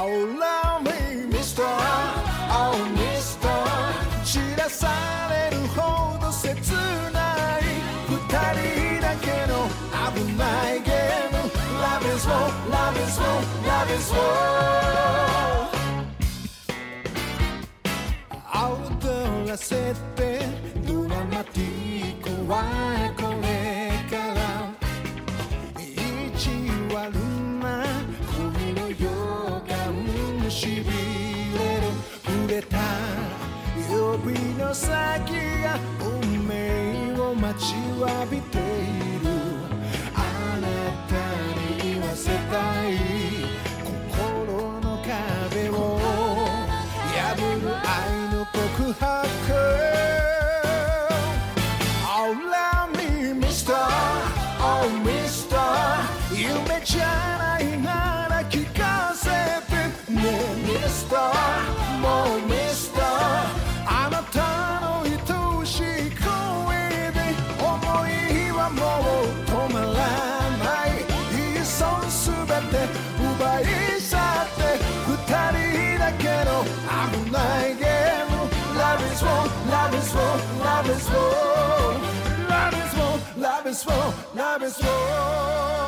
Oh love me Mr. Oh Mr. 知らされるほど切ない二人だけの危ないゲーム Love is war Love is war Love is war 踊らせてドラマティックは指の先が運命を待ちわびているあなたに言わせたい心の壁を破る愛の告白 Oh love me Mr. Oh Mr. 夢じゃ奪い去って二人だけの危ないゲーム Love is war, love is war, love is war Love is war, love is war, love is war